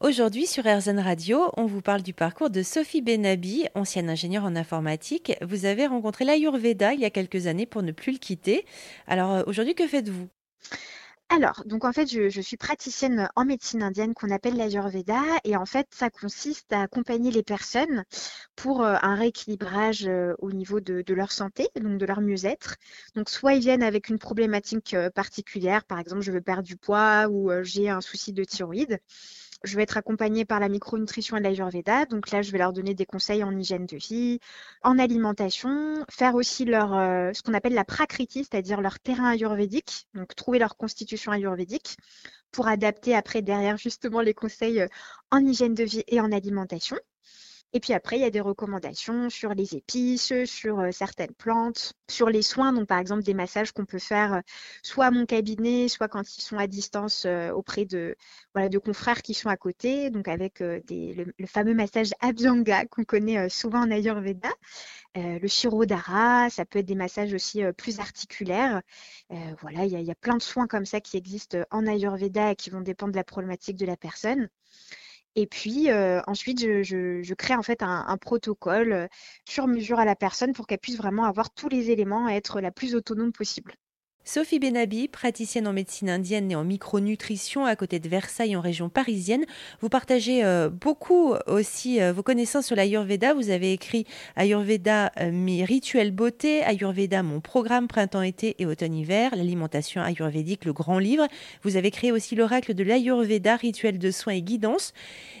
Aujourd'hui sur RZN Radio, on vous parle du parcours de Sophie Benabi, ancienne ingénieure en informatique. Vous avez rencontré l'Ayurveda il y a quelques années pour ne plus le quitter. Alors euh, aujourd'hui, que faites-vous? Alors, donc en fait, je, suis praticienne en médecine indienne qu'on appelle l'Ayurveda et en fait, ça consiste à accompagner les personnes pour euh, un rééquilibrage euh, au niveau de, leur santé, donc de leur mieux-être. Donc, soit ils viennent avec une problématique particulière, par exemple, je veux perdre du poids ou j'ai un souci de thyroïde. Je vais être accompagnée par la micronutrition et l'Ayurveda. Donc là, je vais leur donner des conseils en hygiène de vie, en alimentation, faire aussi leur, euh, ce qu'on appelle la prakriti, c'est-à-dire leur terrain ayurvédique. Donc trouver leur constitution ayurvédique pour adapter après derrière justement les conseils euh, en hygiène de vie et en alimentation. Et puis après, il y a des recommandations sur les épices, sur euh, certaines plantes, sur les soins. Donc, par exemple, des massages qu'on peut faire euh, soit à mon cabinet, soit quand ils sont à distance euh, auprès de, voilà, de confrères qui sont à côté. Donc, avec des, le, fameux massage Abhyanga qu'on connaît souvent en Ayurveda. le Shirodhara, ça peut être des massages aussi plus articulaires. voilà, il y, y a plein de soins comme ça qui existent en Ayurveda et qui vont dépendre de la problématique de la personne. Et puis euh, ensuite, je, crée en fait un, un, protocole euh, sur mesure à la personne pour qu'elle puisse vraiment avoir tous les éléments et être la plus autonome possible. Sophie Benabi, praticienne en médecine indienne et en micronutrition à côté de Versailles en région parisienne. Vous partagez euh, beaucoup aussi euh, vos connaissances sur l'Ayurveda. Vous avez écrit Ayurveda, euh, mes rituels beauté, Ayurveda, mon programme printemps-été et automne-hiver, l'alimentation ayurvédique, le grand livre. Vous avez créé aussi l'oracle de l'Ayurveda, rituel de soins et guidance.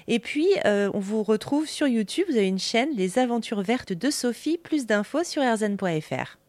Et puis, euh, on vous retrouve sur YouTube. Vous avez une chaîne, Les Aventures Vertes de Sophie. Plus d'infos sur erzen.fr.